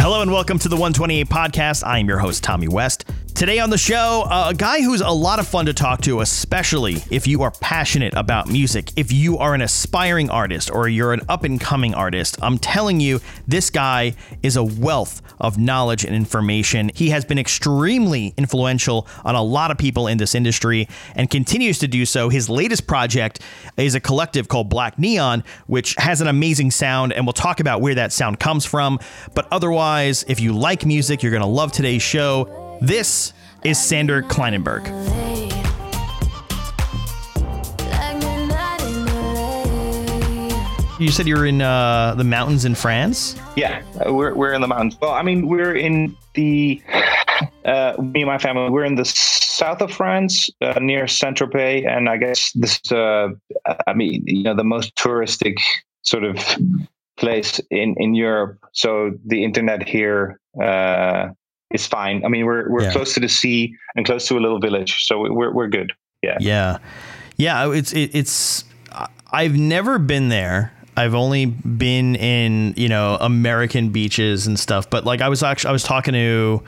Hello and welcome to the 128 podcast. I am your host, Tommy West. Today on the show, uh, a guy who's a lot of fun to talk to, especially if you are passionate about music. If you are an aspiring artist or you're an up and coming artist, I'm telling you, this guy is a wealth of knowledge and information. He has been extremely influential on a lot of people in this industry and continues to do so. His latest project is a collective called Black Neon, which has an amazing sound, and we'll talk about where that sound comes from. But otherwise, if you like music, you're going to love today's show. This is Sander Kleinenberg. You said you're in uh, the mountains in France? Yeah, we're, we're in the mountains. Well, I mean, we're in the, uh, me and my family, we're in the south of France uh, near Saint Tropez. And I guess this, uh, I mean, you know, the most touristic sort of place in, in Europe. So the internet here uh, is fine. I mean, we're, we're Yeah. close to the sea and close to a little village. So we're, we're good. Yeah. Yeah, yeah. It's it, it's. I've never been there. I've only been in you know American beaches and stuff. But like I was actually I was talking to.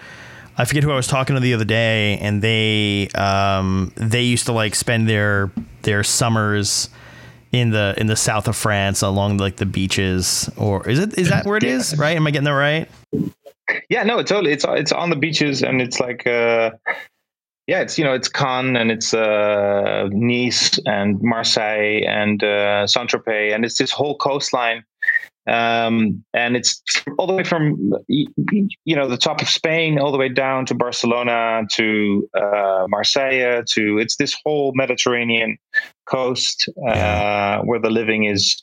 I forget who I was talking to the other day, and they um, they used to like spend their their summers in the in the south of France along like the beaches, or is it is that where it is? Right? Am I getting that right? Yeah, no, it's totally. It's it's on the beaches, and it's like, uh, yeah, it's you know, it's Cannes and it's uh, Nice and Marseille and uh, Saint Tropez, and it's this whole coastline, um, and it's all the way from you know the top of Spain all the way down to Barcelona to uh, Marseille to it's this whole Mediterranean coast uh, Yeah. where the living is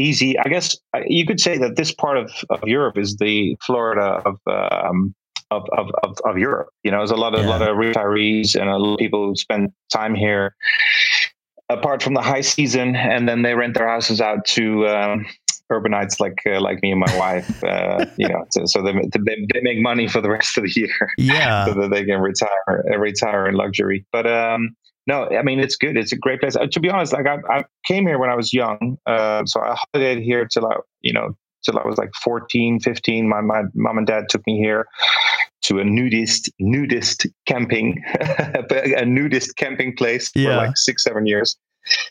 easy. I guess uh, you could say that this part of, of Europe is the Florida of, um, of, of, of, of Europe. You know, there's a lot of, Yeah. a lot of retirees and a lot of people who spend time here apart from the high season and then they rent their houses out to, um, urbanites like, uh, like me and my wife, uh, you know, so, so they, they, they make money for the rest of the year Yeah, so that they can retire retire in luxury. But um, no, I mean it's good. It's a great place. Uh, to be honest, like I, I came here when I was young, uh, so I holidayed here till I, you know, till I was like 14, 15. My my mom and dad took me here to a nudist nudist camping, a nudist camping place Yeah. for like six seven years.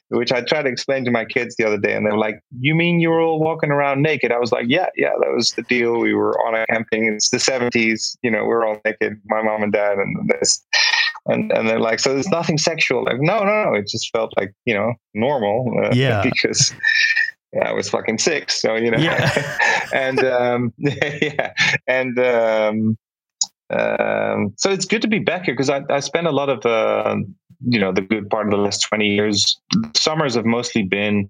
Which I tried to explain to my kids the other day, and they were like, "You mean you were all walking around naked?" I was like, "Yeah, yeah, that was the deal. We were on a camping. It's the '70s. You know, we're all naked, my mom and dad, and this." And and they're like, "So there's nothing sexual?" Like, no, no, no. It just felt like you know normal. Uh, Yeah. because I was fucking six, so you know. Yeah. and um, yeah, and um, um, so it's good to be back here because I, I spent a lot of uh, you know the good part of the last 20 years summers have mostly been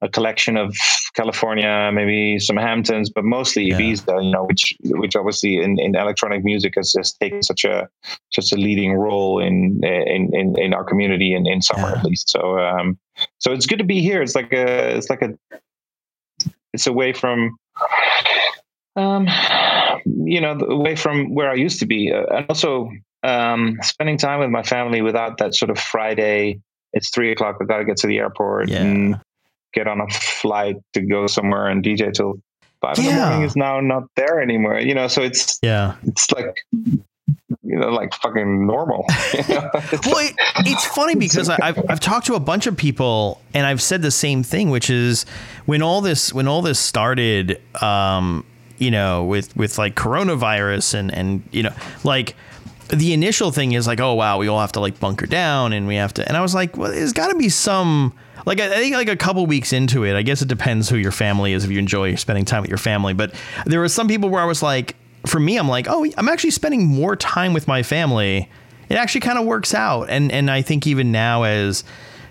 a collection of california maybe some hamptons but mostly Yeah. ibiza you know which which obviously in, in electronic music has, has taken such a such a leading role in in in, in our community in, in summer Yeah. at least so um so it's good to be here it's like a it's like a it's away from um you know away from where i used to be uh, and also um spending time with my family without that sort of friday it's three o'clock i gotta get to the airport Yeah. and get on a flight to go somewhere and dj till five in the morning is now not there anymore you know so it's yeah. it's like you know like fucking normal you know? It's well, it, it's funny because I, I've I've talked to a bunch of people and I've said the same thing, which is when all this when all this started, um, you know, with with like coronavirus and and you know, like the initial thing is like, oh wow, we all have to like bunker down and we have to, and I was like, well, there's got to be some. Like I think like a couple weeks into it, I guess it depends who your family is if you enjoy spending time with your family. But there were some people where I was like, for me, I'm like, oh, I'm actually spending more time with my family it actually kind of works out. And and I think even now as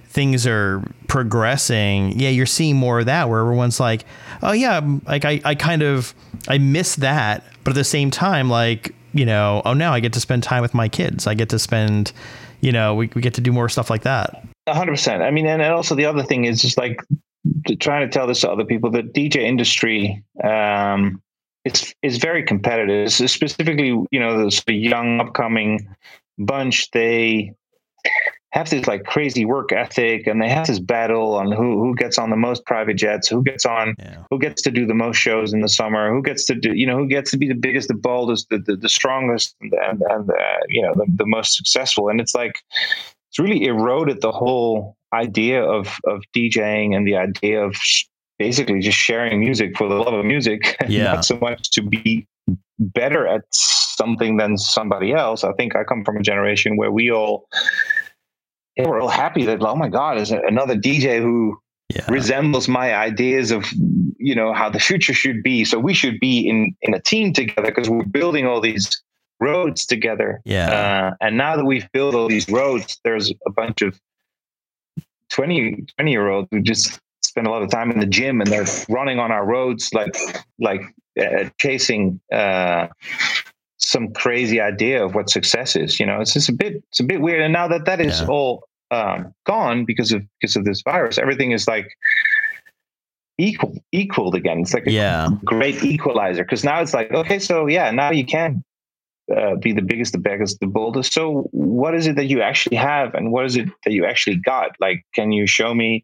things are progressing, yeah, you're seeing more of that where everyone's like, oh yeah, like I, I kind of I miss that, but at the same time, like, you know, oh now I get to spend time with my kids. I get to spend, you know, we, we get to do more stuff like that. Hundred percent. I mean, and, and also the other thing is just like trying to tell this to other people. The DJ industry um, is is very competitive. It's specifically, you know, the young upcoming bunch they have this like crazy work ethic and they have this battle on who who gets on the most private jets who gets on Yeah. who gets to do the most shows in the summer who gets to do you know who gets to be the biggest the boldest the, the, the strongest and and, and uh, you know the, the most successful and it's like it's really eroded the whole idea of of DJing and the idea of sh- basically just sharing music for the love of music Yeah. not so much to be better at something than somebody else I think I come from a generation where we all yeah, we're all happy that oh my god is another DJ who Yeah. resembles my ideas of you know how the future should be so we should be in in a team together because we're building all these roads together Yeah. uh, and now that we've built all these roads there's a bunch of 20 20 year olds who just spend a lot of time in the gym and they're running on our roads like like uh, chasing uh some crazy idea of what success is you know it's just a bit it's a bit weird and now that that is Yeah. all um gone because of because of this virus everything is like equal equaled again it's like a Yeah. great equalizer because now it's like okay so yeah now you can uh, be the biggest the biggest the boldest so what is it that you actually have and what is it that you actually got like can you show me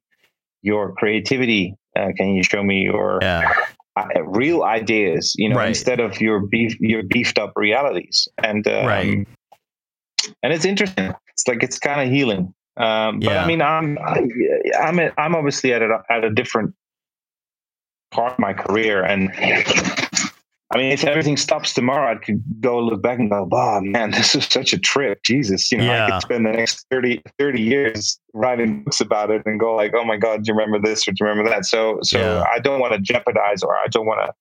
your creativity uh, can you show me your Yeah. Uh, real ideas you know Right. instead of your beef your beefed up realities and um, Right. and it's interesting it's like it's kind of healing um but Yeah. i mean i'm I- i'm a, i'm obviously at a at a different part of my career and I mean, if everything stops tomorrow, I could go look back and go, "Oh man, this is such a trip." Jesus, you know, I could spend the next 30, 30 years writing books about it and go like, "Oh my God, do you remember this or do you remember that?" So, so Yeah. I don't want to jeopardize, or I don't want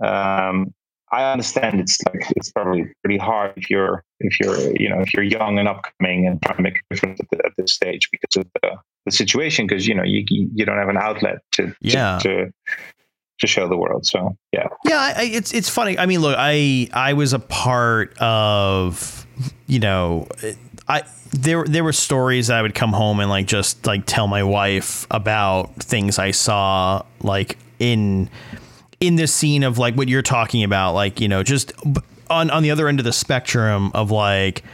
to. Um, I understand it's like it's probably pretty hard if you're if you're you know if you're young and upcoming and trying to make a difference at, the, at this stage because of the, the situation because you know you you don't have an outlet to Yeah. to, to to show the world. So yeah. Yeah, I, it's it's funny. I mean, look, I I was a part of, you know, I there there were stories that I would come home and like just like tell my wife about things I saw like in in this scene of like what you're talking about, like you know, just on on the other end of the spectrum of like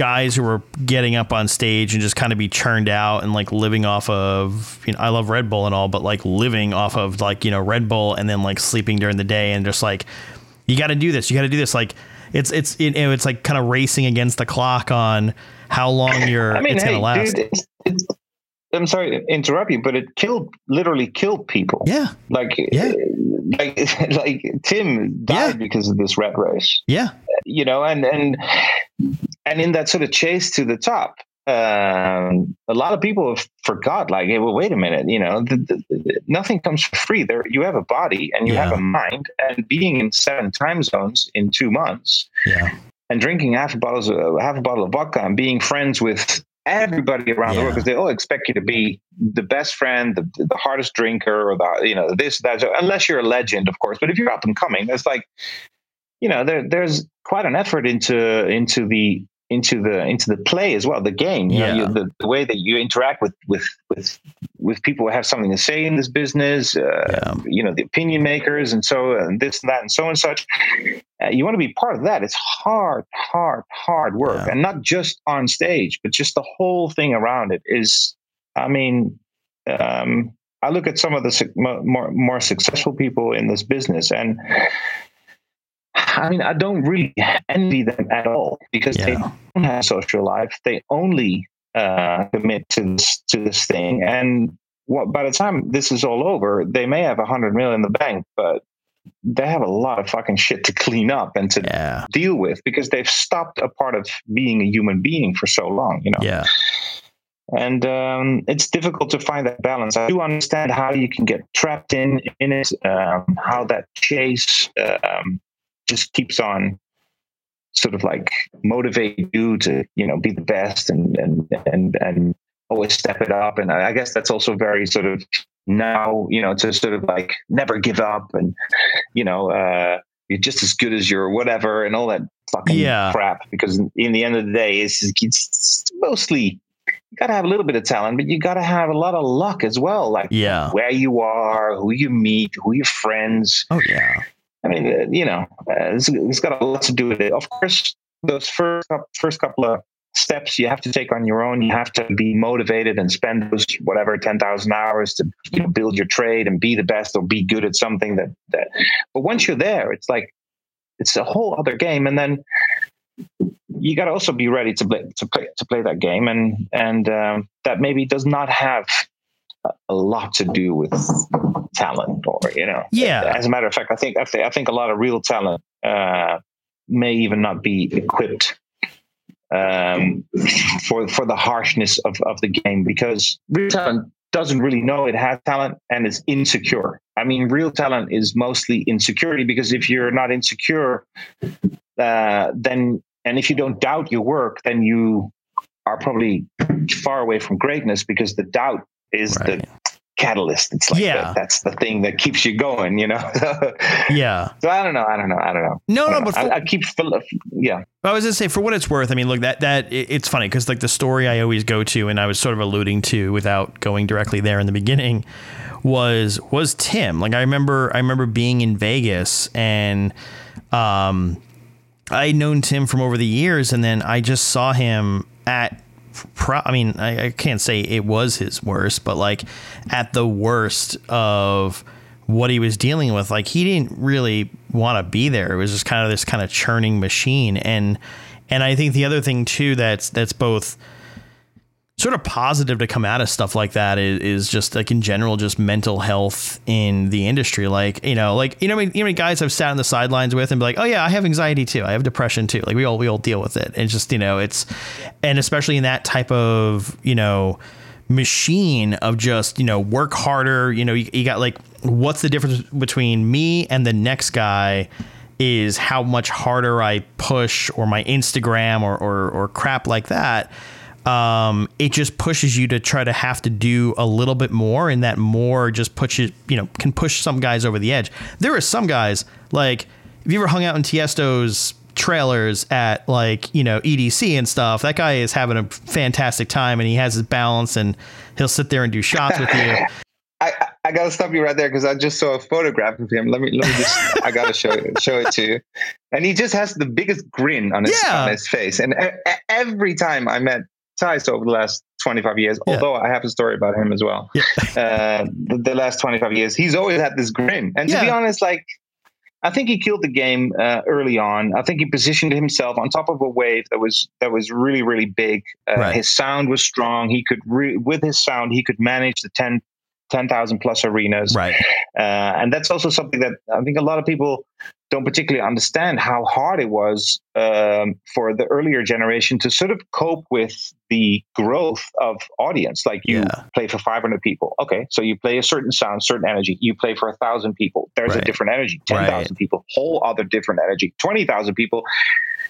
guys who were getting up on stage and just kind of be churned out and like living off of you know I love Red Bull and all but like living off of like you know Red Bull and then like sleeping during the day and just like you got to do this you got to do this like it's it's it, it's like kind of racing against the clock on how long you're I mean, it's hey, gonna last. dude, it's, it's, I'm sorry to interrupt you, but it killed, literally killed people. yeah Like, Yeah. like, like Tim died Yeah. because of this rat race, yeah you know, and, and, and in that sort of chase to the top, um, a lot of people have forgot, like, hey, well, wait a minute, you know, the, the, the- nothing comes for free. There, you have a body and you have a mind, and being in seven time zones in two months, yeah and drinking half a bottle of half a bottle of vodka and being friends with everybody around the world because they all expect you to be the best friend, the, the hardest drinker, or the you know this that. Unless you're a legend, of course. But if you're up and coming, it's like you know there there's quite an effort into into the into the into the play as well, the game. You know, you, the, the way that you interact with with with with people who have something to say in this business. Uh, Yeah. You know, the opinion makers, and so and this and that and so and such. Uh, you want to be part of that. It's hard, hard, hard work, Yeah. and not just on stage, but just the whole thing around it is. I mean, um, I look at some of the mo- more more successful people in this business, and I mean, I don't really envy them at all because they don't have social life. They only uh, commit to this to this thing, and what by the time this is all over, they may have a hundred million in the bank, but they have a lot of fucking shit to clean up and to yeah deal with because they've stopped a part of being a human being for so long, you know. yeah And um, it's difficult to find that balance. I do understand how you can get trapped in in it, um, how that chase um, just keeps on sort of like motivate you to you know be the best and and and and always step it up. And I guess that's also very sort of now you know to sort of like never give up and you know uh, you're just as good as your whatever and all that fucking Yeah. crap. Because in the end of the day, it's, it's mostly you got to have a little bit of talent, but you got to have a lot of luck as well. Like yeah where you are, who you meet, who your friends. oh yeah I mean, uh, you know, uh, it's, it's got a lot to do with it. Of course, those first first couple of steps you have to take on your own. You have to be motivated and spend those whatever ten thousand hours to you know, build your trade and be the best or be good at something that that. But once you're there, it's like it's a whole other game, and then you got to also be ready to play to play to play that game, and and um, that maybe does not have a lot to do with talent or you know yeah as a matter of fact i think i think, I think a lot of real talent uh, may even not be equipped um, for for the harshness of, of the game because real talent doesn't really know it has talent and is insecure. I mean, real talent is mostly insecurity because if you're not insecure, uh, then and if you don't doubt your work, then you are probably far away from greatness because the doubt is right. the catalyst. It's like yeah. The, that's the thing that keeps you going, you know. yeah. So I don't know. I don't know. I don't know. No, no, know. but for, I, I, keep yeah. I was gonna say for what it's worth. I mean, look that that it's funny because like the story I always go to, and I was sort of alluding to without going directly there in the beginning, was was Tim. Like I remember I remember being in Vegas and um. I'd known Tim from over the years, and then I just saw him at pro- I mean, I, I can't say it was his worst, but like at the worst of what he was dealing with, like he didn't really want to be there. It was just kind of this kind of churning machine, and and I think the other thing too that's that's both sort of positive to come out of stuff like that is, is just like in general just mental health in the industry. Like you know like you know I mean, you know guys I've sat on the sidelines with and be like oh yeah I have anxiety too. I have depression too. Like we all we all deal with it. It's just you know it's and especially in that type of you know machine of just you know work harder. You know you, you got like what's the difference between me and the next guy is how much harder I push or my Instagram or, or, or crap like that um, it just pushes you to try to have to do a little bit more, and that more just pushes you know can push some guys over the edge. There are some guys like if you ever hung out in Tiesto's trailers at like you know EDC and stuff, that guy is having a fantastic time, and he has his balance, and he'll sit there and do shots with you. I, I gotta stop you right there because I just saw a photograph of him. Let me let me just I gotta show it, show it to you. And he just has the biggest grin on his yeah. on his face. And every time I met ties over the last 25 years, yeah. although I have a story about him as well. Yeah. uh, the, the, last 25 years, he's always had this grin. And to yeah. be honest, like, I think he killed the game uh, early on. I think he positioned himself on top of a wave that was that was really really big. Uh, right. His sound was strong. He could re- with his sound he could manage the 10 10,000 plus arenas. Right. Uh, and that's also something that I think a lot of people don't particularly understand how hard it was um, for the earlier generation to sort of cope with the growth of audience. Like you yeah. play for 500 people. Okay. So you play a certain sound, certain energy. You play for a thousand people. There's right. a different energy. 10,000 right. people, whole other different energy. 20,000 people.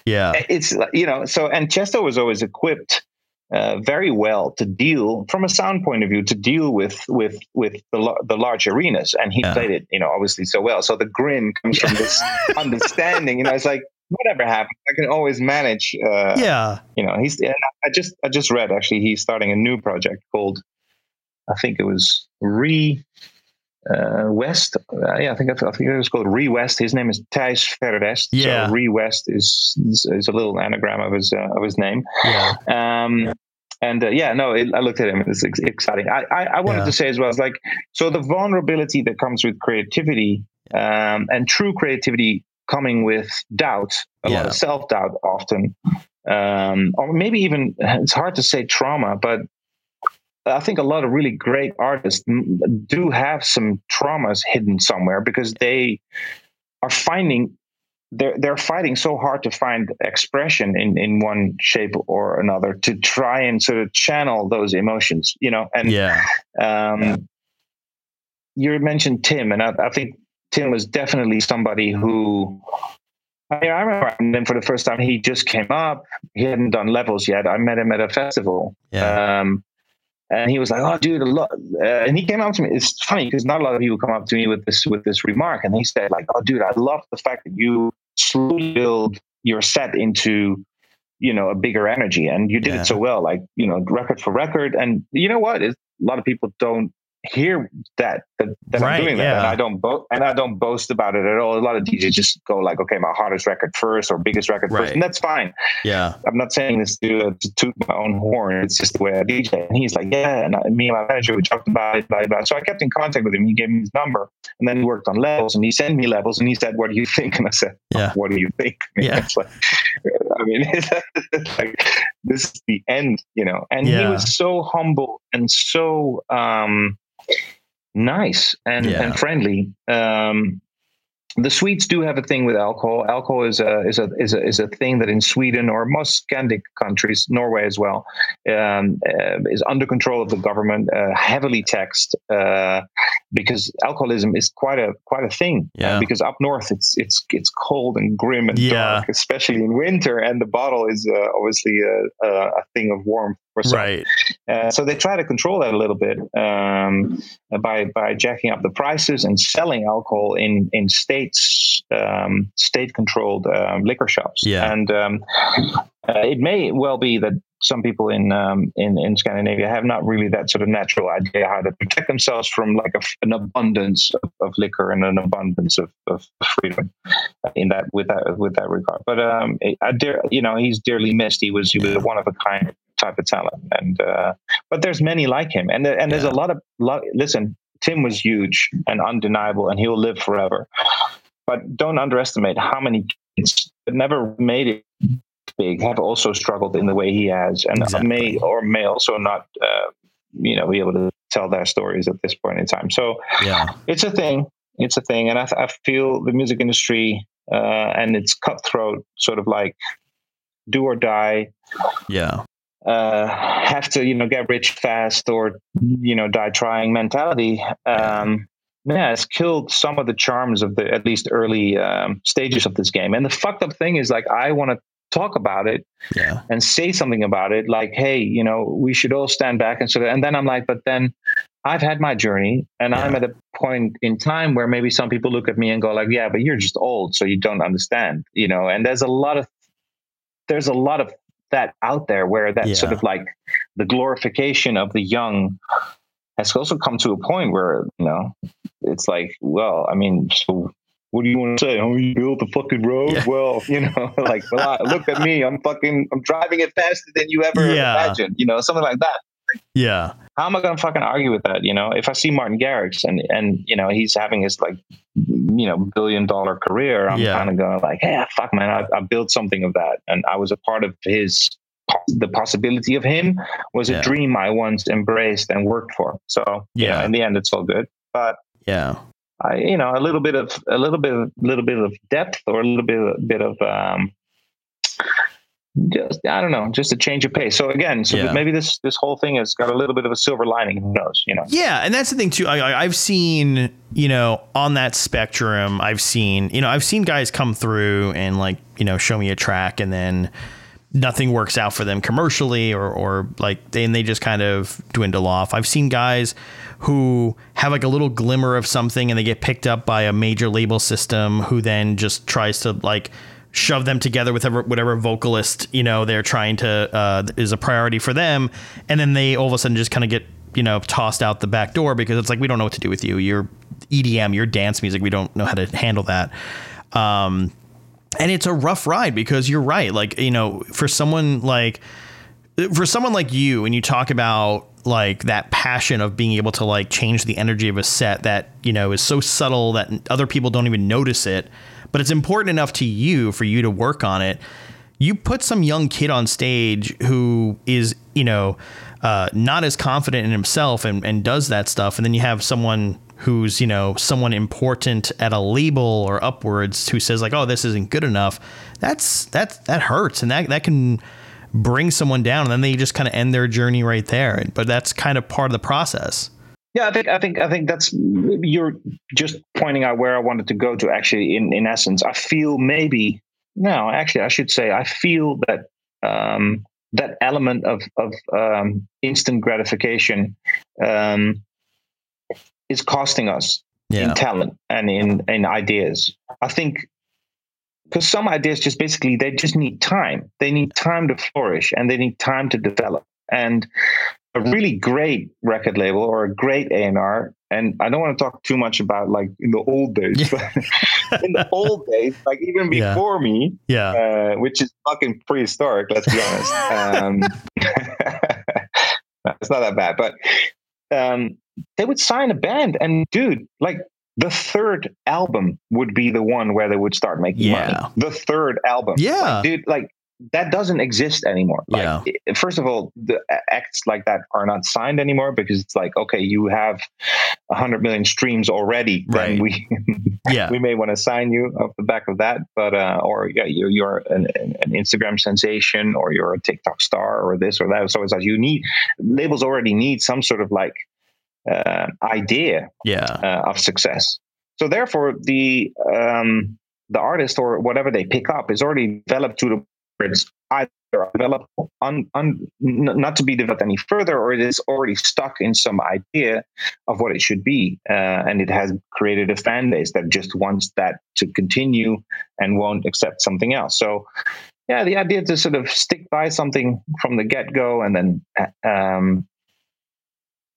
Yeah. It's, you know, so, and Tiesto was always equipped uh, very well to deal from a sound point of view to deal with with with the, the large arenas. And he yeah. played it you know obviously so well. So the grin comes from this understanding you know it's like whatever happens i can always manage uh, yeah. you know he's i just i just read actually he's starting a new project called i think it was re uh, West. Uh, yeah, I think I think it was called VER:WEST. His name is Tijs Verwest. Yeah, so VER:WEST is, is, is a little anagram of his uh, of his name. Yeah. Um, and uh, yeah, no, it, I looked at him. It's ex- exciting. I, I, I wanted yeah. to say as well, it's like so the vulnerability that comes with creativity um, and true creativity coming with doubt, a yeah. lot of self doubt, often, um, or maybe even it's hard to say trauma, but I think a lot of really great artists do have some traumas hidden somewhere because they are finding they're they're fighting so hard to find expression in in one shape or another to try and sort of channel those emotions you know and yeah um yeah. you mentioned tim and I, I, think tim was definitely somebody who I, mean, I remember him for the first time he just came up he hadn't done levels yet i met him at a festival yeah. um and he was like, "Oh, dude, a lot." Uh, and he came up to me. It's funny because not a lot of people come up to me with this with this remark, and he said, "Like, oh, dude, I love the fact that you slowly build your set into, you know, a bigger energy, and you did yeah. it so well, like you know, record for record. And you know what? It's, a lot of people don't hear that that, that Right, I'm doing that, yeah. and I don't bo- and I don't boast about it at all. A lot of DJs just go like, okay, my hardest record first or biggest record Right. first, and that's fine. Yeah. I'm not saying this to, uh, to toot my own horn. It's just the way I DJ. And he's like, yeah. And I, me and my manager, we talked about it, blah, blah. So I kept in contact with him. He gave me his number and then he worked on levels and he sent me levels and he said, what do you think? And I said, Yeah. what do you think? Yeah. It's like, I mean, like, this is the end, you know? And he was so humble and so, um, nice and, Yeah. and friendly. Um, the Swedes do have a thing with alcohol. Alcohol is a is a is a is a thing that in Sweden or most Scandic countries, Norway as well, um, uh, is under control of the government, uh, heavily taxed uh, because alcoholism is quite a quite a thing. Uh, Yeah. because up north it's it's it's cold and grim and Yeah. dark, especially in winter, and the bottle is uh, obviously a, a, a thing of warmth for some. Right. Uh, so they try to control that a little bit um, by by jacking up the prices and selling alcohol in in states um, state controlled um, liquor shops. Yeah. and um, uh, it may well be that some people in um, in in Scandinavia have not really that sort of natural idea how to protect themselves from like a, an abundance of, of liquor and an abundance of, of freedom in that with that with that regard. But um, I dear, you know, he's dearly missed. He was he was one of a kind type of talent, and uh, but there's many like him, and and there's Yeah. a lot of lot. Listen, Tim was huge and undeniable, and he'll live forever. But don't underestimate how many kids that never made it big have also struggled in the way he has, and Exactly. may or may also not, uh, you know, be able to tell their stories at this point in time. So Yeah. it's a thing. It's a thing, and I, I feel the music industry uh, and its cutthroat, sort of like do or die, Yeah. Uh, have to you know get rich fast or you know die trying mentality. Um, yeah, it's killed some of the charms of the at least early um, stages of this game. And the fucked up thing is, like, I want to talk about it Yeah. and say something about it, like, hey, you know, we should all stand back and sort of. And then I'm like, but then I've had my journey, and I'm at a point in time where maybe some people look at me and go, like, yeah, but you're just old, so you don't understand, you know. And there's a lot of there's a lot of that out there where that sort of like the glorification of the young has also come to a point where you know it's like, well, I mean, so what do you want to say? Oh, you built the fucking road? Yeah. Well, you know, like, well, I- look at me, I'm fucking, I'm driving it faster than you ever Yeah. imagined, you know, something like that. Yeah. How am I going to fucking argue with that? You know, if I see Martin Garrix and and you know he's having his like, you know, billion dollar career, I'm Yeah. kind of going like, hey, fuck, man, I, I built something of that, and I was a part of his. The possibility of him was a dream I once embraced and worked for. So yeah, Yeah. in the end, it's all good. But Yeah. I, you know, a little bit of a little bit, of, a little bit of depth or a little bit, bit of, um, just I don't know, just a change of pace. So again, so Yeah. maybe this this whole thing has got a little bit of a silver lining. Who knows? You know. Yeah, and that's the thing too. I, I, I've seen, you know, on that spectrum, I've seen, you know, I've seen guys come through and like, you know, show me a track, and then nothing works out for them commercially, or or like, they, and they just kind of dwindle off. I've seen guys who have like a little glimmer of something, and they get picked up by a major label system, who then just tries to like shove them together with whatever, vocalist you know they're trying to uh, is a priority for them, and then they all of a sudden just kind of get you know tossed out the back door because it's like we don't know what to do with you. You're EDM, you're dance music. We don't know how to handle that. Um, and it's a rough ride because you're right. Like you know, for someone like for someone like you, and you talk about like that passion of being able to like change the energy of a set that you know is so subtle that other people don't even notice it, but it's important enough to you for you to work on it. You put some young kid on stage who is you know uh, not as confident in himself and, and does that stuff, and then you have someone who's you know someone important at a label or upwards who says like oh this isn't good enough that's that's that hurts and that that can bring someone down and then they just kind of end their journey right there but that's kind of part of the process Yeah, I think I think I think that's you're just pointing out where I wanted to go to. Actually, in in essence, I feel maybe no, actually, I should say I feel that um, that element of of um, instant gratification um, is costing us yeah in talent and in in ideas. I think because some ideas just basically they just need time. They need time to flourish and they need time to develop. And a really great record label or a great A&R and I don't want to talk too much about like in the old days, but in the old days, like even before yeah. me, yeah, uh, which is fucking prehistoric. Let's be honest. Um, it's not that bad, but um, they would sign a band, and dude, like the third album would be the one where they would start making yeah. money. The third album, yeah, like, dude, like that doesn't exist anymore. Like, yeah. First of all, the acts like that are not signed anymore because it's like, okay, you have a hundred million streams already. Right. we, yeah, we may want to sign you off the back of that, but uh, or yeah, you're, you're an, an, Instagram sensation or you're a TikTok star or this or that. So it's like you need labels already need some sort of like uh, idea, yeah, uh, of success. So therefore, the um, the artist or whatever they pick up is already developed to the it's either developed un, un, not to be developed any further or it is already stuck in some idea of what it should be uh, and it has created a fan base that just wants that to continue and won't accept something else so yeah the idea to sort of stick by something from the get-go and then um,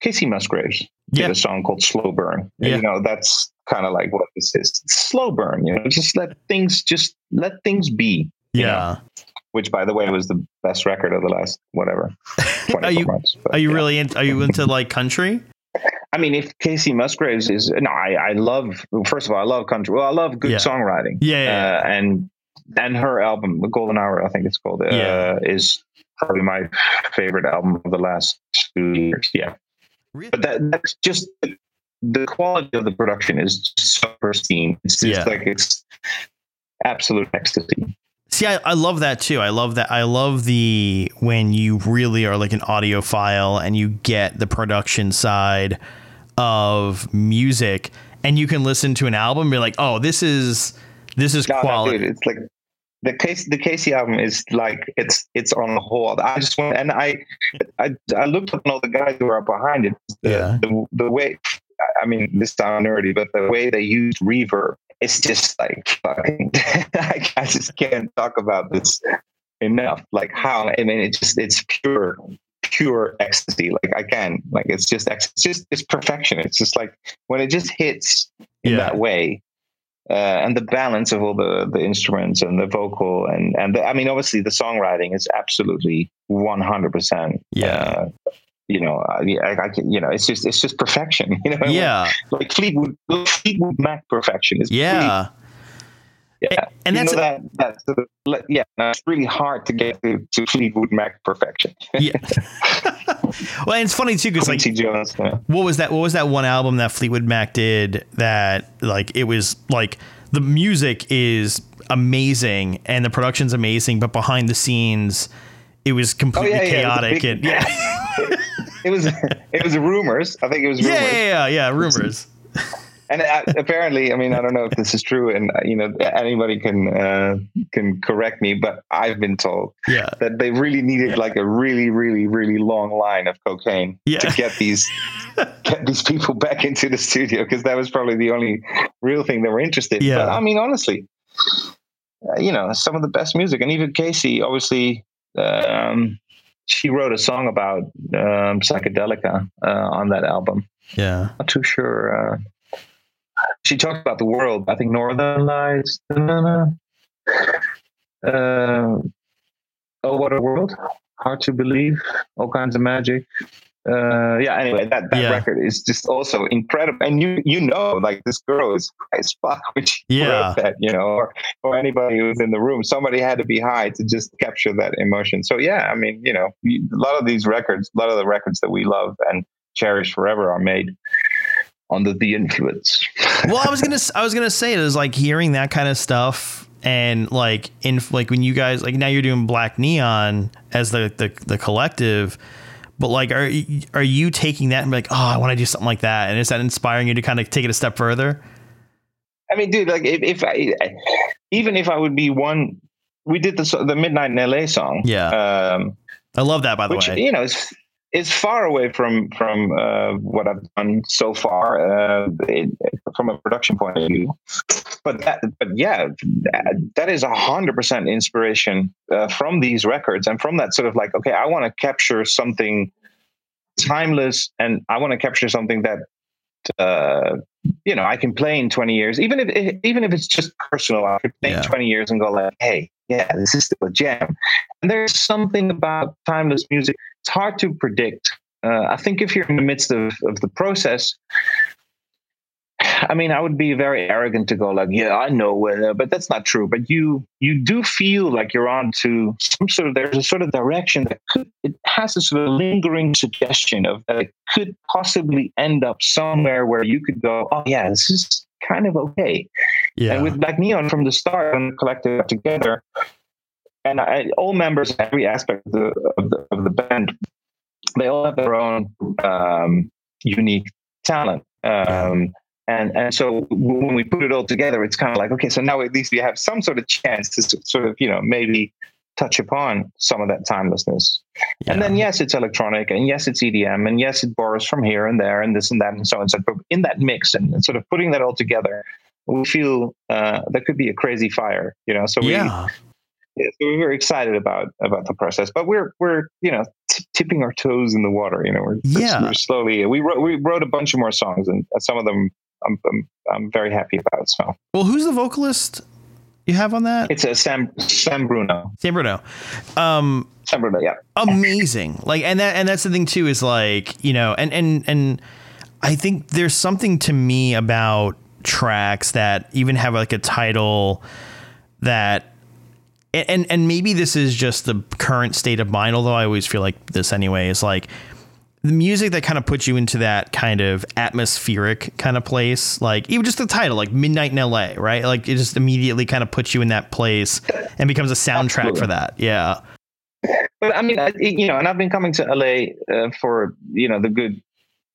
Kacey Musgraves did a song called Slow Burn. Yeah. You know, that's kind of like what this is. Slow burn, you know, just let things just let things be. Yeah. Know? Which by the way was the best record of the last whatever. are you months, but, are you yeah. really in, are you into like country? I mean, if Kacey Musgraves is no, I, I love. First of all, I love country. Well, I love good Yeah. songwriting. Yeah, yeah, Uh, and and her album, The Golden Hour, I think it's called, uh, Yeah. is probably my favorite album of the last two years. Yeah, Really? but that that's just the quality of the production is just so pristine. It's just Yeah. like it's absolute ecstasy. See, I, I love that too. I love that. I love the when you really are like an audiophile and you get the production side of music and you can listen to an album and be like, oh, this is this is No, no, quality. dude, it's like the case. The Kacey album is like it's it's on whole. I just want and I I, I looked up all the guys who are behind it. The, Yeah. the the way. I mean, this sounds nerdy, but the way they use reverb, it's just like fucking. I, I just can't talk about this enough. Like how I mean, it just it's pure pure ecstasy. Like I can like it's just it's just it's perfection. It's just like when it just hits in Yeah. that way uh, and the balance of all the the instruments and the vocal and and the, I mean obviously the songwriting is absolutely one hundred percent. Yeah. You know, I, I, I can, you know, it's just it's just perfection. You know, yeah, like Fleetwood Fleetwood Mac perfection is yeah, yeah, and that's that that's sort of, yeah, it's really hard to get to, to Fleetwood Mac perfection. yeah. well, and it's funny too because like Jones, yeah. what was that? What was that one album that Fleetwood Mac did that like it was like the music is amazing and the production's amazing, but behind the scenes it was completely Oh, yeah, yeah, chaotic big- and yeah. It was it was rumors. I think it was yeah, rumors. yeah, yeah, yeah, rumors. and uh, apparently, I mean, I don't know if this is true, and uh, you know, anybody can uh, can correct me, but I've been told Yeah, that they really needed like a really, really, really long line of cocaine Yeah. to get these get these people back into the studio because that was probably the only real thing they were interested. Yeah. But I mean, honestly, uh, you know, some of the best music, and even Kacey, obviously. Um, she wrote a song about um, psychedelica uh, on that album yeah, not too sure. Uh, she talked about the world. I think Northern Lights. Uh, oh, what a world! Hard to believe. All kinds of magic. Uh, yeah. Anyway, that, that Yeah. record is just also incredible. And you you know, like this girl is as fuck she Yeah. that. You know, or or anybody who's in the room, somebody had to be high to just capture that emotion. So yeah, I mean, you know, a lot of these records, a lot of the records that we love and cherish forever are made under the influence. well, I was gonna, I was gonna say it is like hearing that kind of stuff, and like in like when you guys like now you're doing Black Neon as the the, the collective, but like are are you taking that and be like, oh, I want to do something like that, and is that inspiring you to kind of take it a step further? I mean, dude, like if, if I, even if I would be one, we did the the Midnight in LA song, Yeah, um, I love that by the which way. you know is is far away from from uh, what I've done so far uh, it, from a production point of view. But that, but yeah, that, that is a hundred percent inspiration uh, from these records and from that sort of like, okay, I want to capture something timeless, and I want to capture something that uh, you know I can play in 20 years, even if even if it's just personal. I could play Yeah. in 20 years and go like, hey, yeah, this is still a jam. And there's something about timeless music. It's hard to predict. Uh, I think if you're in the midst of, of the process, I mean, I would be very arrogant to go like, yeah, I know whether, but that's not true. But you you do feel like you're on to some sort of there's a sort of direction that could it has a sort of lingering suggestion of that it could possibly end up somewhere where you could go, oh yeah, this is kind of okay. Yeah. And with Black Neon from the start, when the collective got together, and I, all members, every aspect of the, of the of the band, they all have their own um, unique talent. Um, and and so when we put it all together, it's kind of like okay, so now at least we have some sort of chance to sort of you know maybe touch upon some of that timelessness. And then yes, it's electronic, and yes, it's EDM, and yes, it borrows from here and there, and this and that, and so on. and So but in that mix and, and sort of putting that all together, we feel uh, that could be a crazy fire, you know. So we yeah. yeah, so we're very excited about about the process, but we're we're you know t- tipping our toes in the water. You know, we're, Yeah. we're slowly. We wrote we wrote a bunch of more songs, and some of them I'm I'm, I'm very happy about. So Well, who's the vocalist you have on that? it's a Sam Sam Bruno. Sam Bruno. Um, Sam Bruno, yeah. amazing. Like, and that and that's the thing too is like you know, and and and I think there's something to me about tracks that even have like a title that. And and maybe this is just the current state of mind. Although I always feel like this anyway is like the music that kind of puts you into that kind of atmospheric kind of place. Like even just the title, like Midnight in LA, right? Like it just immediately kind of puts you in that place and becomes a soundtrack Absolutely. for that. Yeah. But I mean, I, you know, and I've been coming to LA uh, for you know the good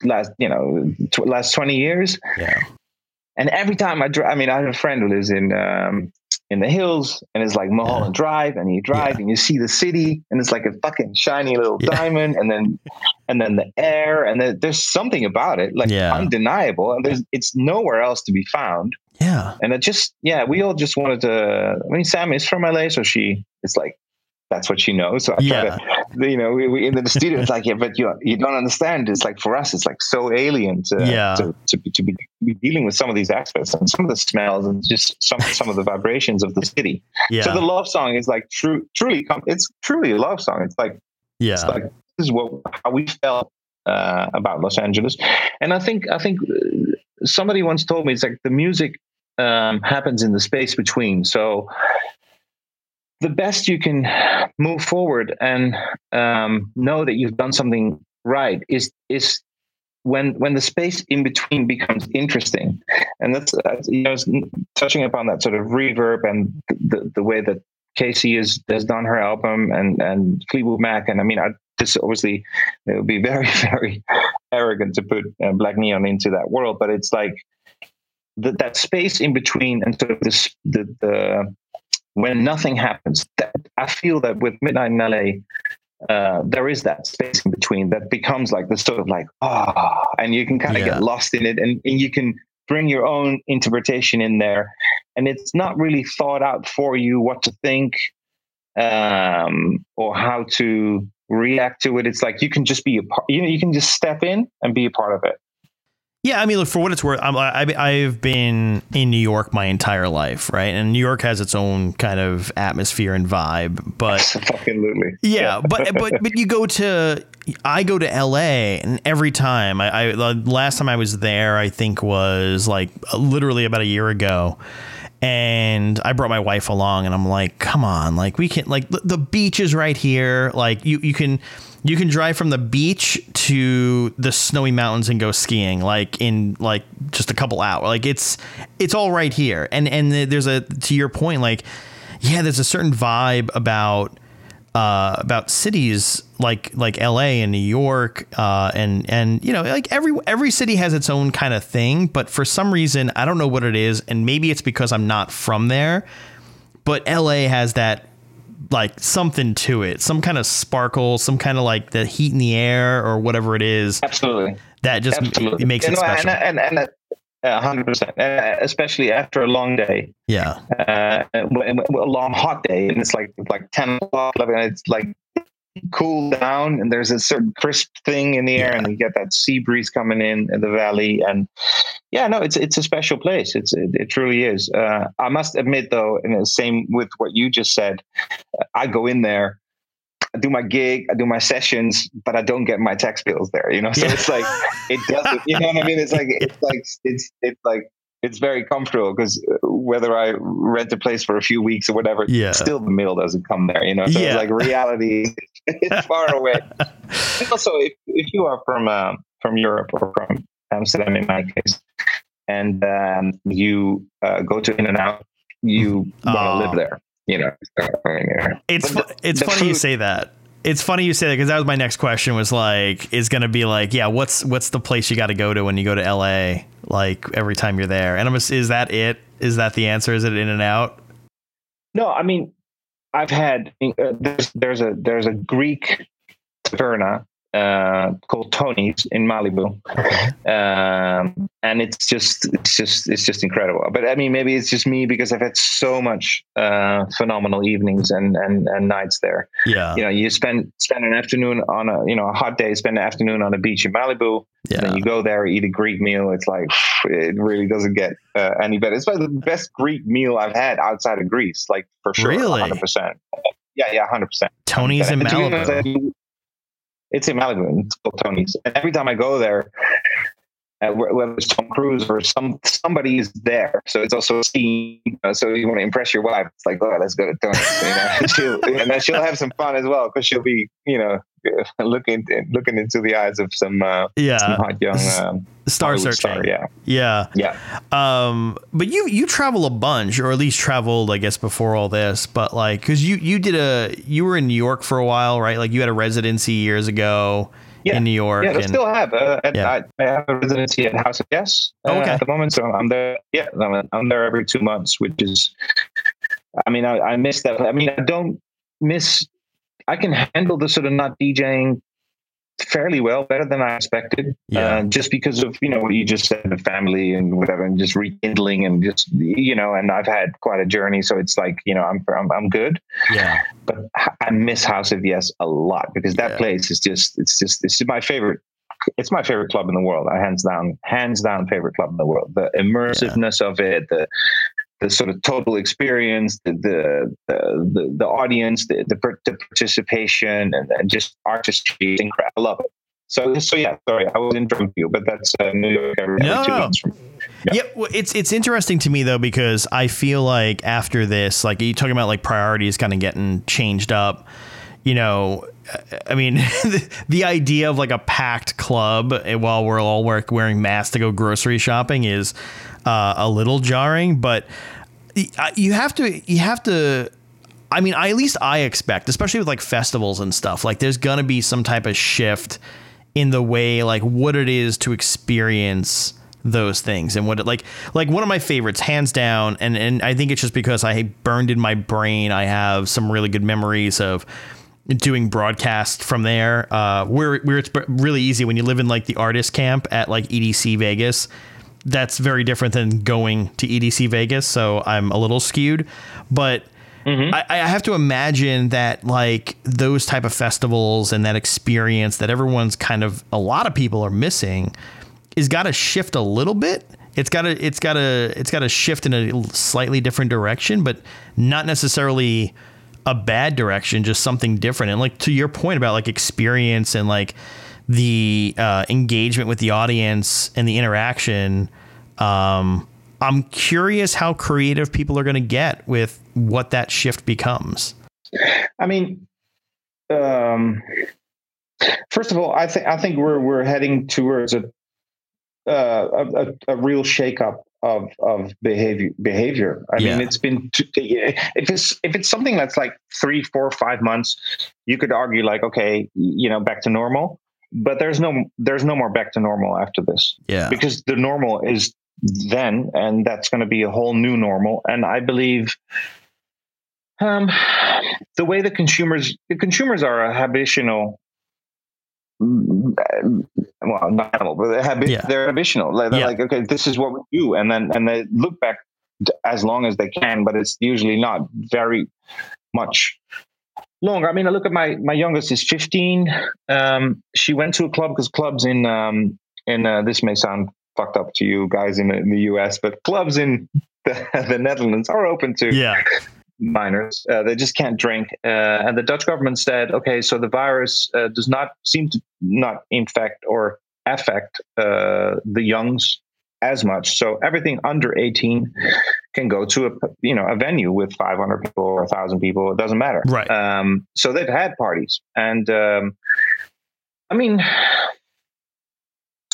last you know tw- last twenty years, Yeah. and every time I drive, I mean, I have a friend who lives in um, in the hills, and it's like Mulholland Drive, and you drive and you see the city, and it's like a fucking shiny little Yeah. diamond, and then and then the air, and then there's something about it, like Yeah. undeniable, and there's it's nowhere else to be found, Yeah. and it just yeah, we all just wanted to. I mean, Sam is from LA, so she it's like. That's what she knows. So I Yeah. try to, you know, we, we in the studio. It's like, yeah, but you you don't understand. It's like for us, it's like so alien to Yeah. to, to, be- to be, dealing with some of these aspects and some of the smells and just some some of the vibrations of the city. Yeah. So the love song is like true, truly, it's truly a love song. It's like yeah. it's like this is what how we felt uh, about Los Angeles, and I think I think uh, somebody once told me it's like the music um, happens in the space between. So the best you can move forward and um, know that you've done something right is is when when the space in between becomes interesting, and that's, you know touching upon that sort of reverb and the the way that Kacey has has done her album and and Fleetwood Mac, and I mean, I this obviously it would be very very arrogant to put uh, Black Neon into that world, but it's like the, that space in between and sort of this the the when nothing happens. That I feel that with Midnight in LA. Uh, there is that space in between that becomes like the sort of like ah, and you can kind of Yeah. get lost in it, and, and you can bring your own interpretation in there, and it's not really thought out for you what to think um, or how to react to it. It's like you can just be a part. You know, you can just step in and be a part of it. Yeah, I mean, look for what it's worth. I'm, I, I've been in New York my entire life, right? And New York has its own kind of atmosphere and vibe. But Fucking literally. yeah, but but but you go to I go to L.A. and every time I, I the last time I was there, I think was like literally about a year ago. And I brought my wife along, and I'm like, "Come on, like we can, like the, the beach is right here. Like you, you can, you can drive from the beach to the snowy mountains and go skiing, like in like just a couple hours. Like it's, it's all right here. And and there's a to your point, like yeah, there's a certain vibe about uh, about cities like like L.A. and New York, uh, and and you know like every every city has its own kind of thing. But for some reason, I don't know what it is, and maybe it's because I'm not from there. But L.A. has that like something to it, some kind of sparkle, some kind of like the heat in the air or whatever it is Absolutely. that just Absolutely. it makes it know, special. And, and, and, uh, hundred percent, uh, especially after a long day, yeah, uh, a long hot day, and it's like like ten o'clock, 11, and it's like cool down and there's a certain crisp thing in the air Yeah. and you get that sea breeze coming in in the valley and yeah no it's it's a special place it's it, it truly is uh, i must admit though and the same with what you just said i go in there I do my gig, I do my sessions, but I don't get my tax bills there. You know, so Yeah. it's like it doesn't. You know what I mean? It's like it's like it's it's like it's very comfortable because whether I rent a place for a few weeks or whatever, Yeah. still the mail doesn't come there. You know, so Yeah. it's like reality is far away. And also, if if you are from um, from Europe or from Amsterdam, in my case, and um, you uh, go to In and Out, you want to Oh. live there. You know, So, I mean, yeah. It's But fu- it's the funny you say that. It's funny you say that because that was my next question. Was like, is going to be like, yeah, what's what's the place you got to go to when you go to LA? Like every time you're there, and I'm is that it? Is that the answer? Is it In and Out? No, I mean, I've had uh, there's there's a there's a Greek taverna uh, called Tony's in Malibu, um, and it's just it's just it's just incredible. But I mean, maybe it's just me because I've had so much uh, phenomenal evenings and, and and nights there. Yeah, You know, you spend spend an afternoon on a you know a hot day, spend an afternoon on a beach in Malibu. And yeah, then you go there, eat a Greek meal. It's like it really doesn't get uh, any better. It's the best Greek meal I've had outside of Greece, like for sure, Really? hundred percent. Yeah, yeah, hundred percent. Tony's in Malibu. It's in Malibu. It's called Tony's. And every time I go there, uh, whether it's Tom Cruise or some somebody is there, so it's also a scene. You know, so you want to impress your wife. It's like, oh, let's go to Tony's, you know? she'll, and then she'll have some fun as well because she'll be, you know, looking looking into the eyes of some, uh, some Yeah, hot young um, Star searching. star. Yeah, Yeah. yeah. Um, but you you travel a bunch, or at least traveled, I guess, before all this. But like, because you you did a you were in New York for a while, right? Like you had a residency years ago Yeah. in New York. Yeah, I and, still have. Uh, Yeah. I, I have a residency at House of Yes uh, Okay. at the moment, so I'm there. Yeah, I'm, I'm there every two months, which is. I mean, I, I miss that. I mean, I don't miss. I can handle the sort of not DJing fairly well, better than I expected. Yeah. Uh, just because of you know what you just said, the family and whatever, and just rekindling and just you know, and I've had quite a journey, so it's like you know, I'm I'm, I'm good yeah, but I miss House of Yes a lot because that Yeah. place is just it's just it's my favorite. It's my favorite club in the world. I hands down, hands down favorite club in the world. The immersiveness of it, the the sort of total experience, the the the, the, the audience, the, the the participation, and, and just artistry. incredible. I love it. So so yeah, sorry, I was interrupting you, but that's uh, New York every, No, two months from Yeah. yeah. well, it's it's interesting to me though because I feel like after this, like you talking about like priorities kind of getting changed up. You know, I mean, the, idea of like a packed club while we're all wearing masks to go grocery shopping is uh, a little jarring, but you have to you have to I mean, I, at least I expect, especially with like festivals and stuff, like there's gonna be some type of shift in the way like what it is to experience those things and what it like like one of my favorites hands down and and I think it's just because I burned in my brain. I have some really good memories of doing broadcast from there. Uh where where it's really easy when you live in like the artist camp at like EDC Vegas that's very different than going to EDC Vegas so I'm a little skewed. But I, I have to imagine that like those type of festivals and that experience that everyone's kind of a lot of people are missing is got to shift a little bit. It's got to it's got to it's got to shift in a slightly different direction, but not necessarily a bad direction, just something different. And like to your point about like experience and like the uh, engagement with the audience and the interaction. Um, I'm curious how creative people are going to get with what that shift becomes. I mean, um, first of all, I think I think we're we're heading towards a uh, a, a, a real shakeup of of behavior behavior. I Yeah. mean, it's been t- if it's if it's something that's like three, four, five months, you could argue like, okay, you know, back to normal. But there's no there's no more back to normal after this Yeah. because the normal is then and that's going to be a whole new normal and i believe um, the way the consumers the consumers are a habitual mm, well not animal but they're, habi- Yeah. they're habitual like, they're Yeah. like okay this is what we do and then and they look back as long as they can but it's usually not very much longer. I mean, I look at my my youngest is 15. Um, she went to a club because clubs in um, in uh, this may sound fucked up to you guys in, in the US, but clubs in the, the Netherlands are open to Yeah. Minors. Uh, they just can't drink. Uh, and the Dutch government said, okay, so the virus uh, does not seem to not infect or affect uh, the youngs as much. So everything under 18 can go to a you know a venue with 500 people or 1,000 people. It doesn't matter. Right. Um, so they've had parties, and um, I mean.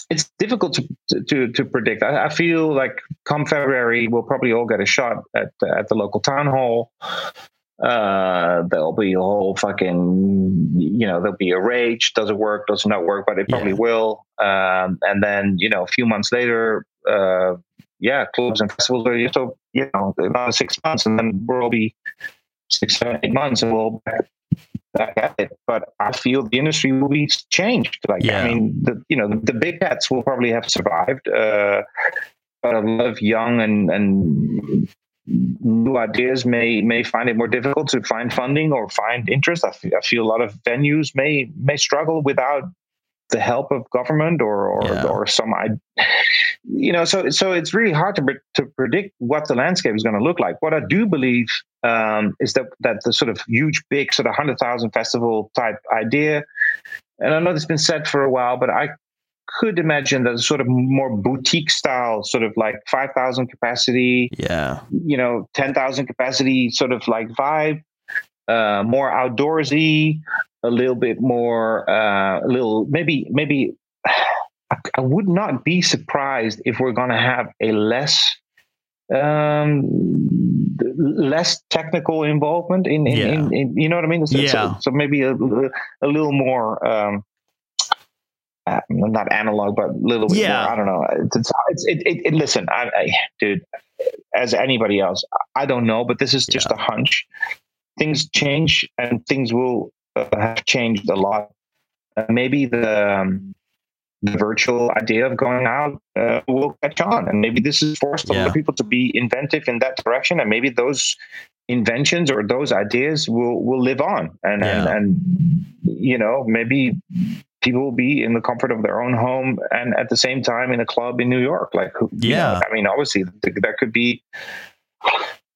It's difficult to to, to predict. I, I feel like come February, we'll probably all get a shot at at the local town hall. Uh there'll be a whole fucking you know there'll be a rage. Does it work? Does it not work? But it probably Yeah. will. Um and then you know a few months later uh yeah clubs and festivals are so you know another six months and then we'll be six seven eight months and we'll back, back at it but i feel the industry will be changed like Yeah. i mean the you know the, big cats will probably have survived uh but a lot of young and and new ideas may may find it more difficult to find funding or find interest. I feel a lot of venues may may struggle without the help of government or or, Yeah. or some I, you know. So so it's really hard to to predict what the landscape is going to look like. What I do believe um, is that that the sort of huge, big sort of hundred thousand festival type idea, and I know it's been said for a while, but I could imagine that sort of more boutique style, sort of like five thousand capacity Yeah. you know, 10,000 capacity sort of like vibe, uh, more outdoorsy, a little bit more, uh, a little, maybe, maybe I, I would not be surprised if we're going to have a less, um, less technical involvement in, in, Yeah. in, in you know what I mean? So, Yeah. so, so maybe a, a little more, um, uh, not analog, but a little bit Yeah. more. I don't know. It's, it's it, it, it, listen, I, I, dude, as anybody else, I don't know, but this is just a hunch. Things change, and things will uh, have changed a lot. Uh, maybe the um, the virtual idea of going out uh, will catch on, and maybe this has forced a lot of people to be inventive in that direction, and maybe those inventions or those ideas will will live on, and and, Yeah. and you know maybe people will be in the comfort of their own home and at the same time in a club in New York. Like, you know, Yeah. I mean, obviously th- that could be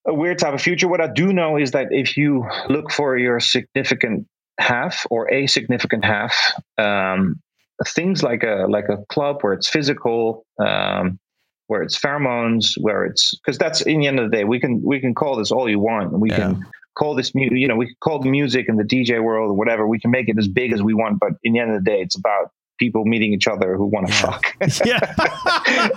a weird type of future. What I do know is that if you look for your significant half or a significant half, um, things like a like a club where it's physical, um, where it's pheromones, where it's because that's in the end of the day we can we can call this all you want. We Yeah. can call this mu- you know we can call the music and the DJ world or whatever. We can make it as big as we want, but in the end of the day, it's about people meeting each other who want to fuck. Yeah.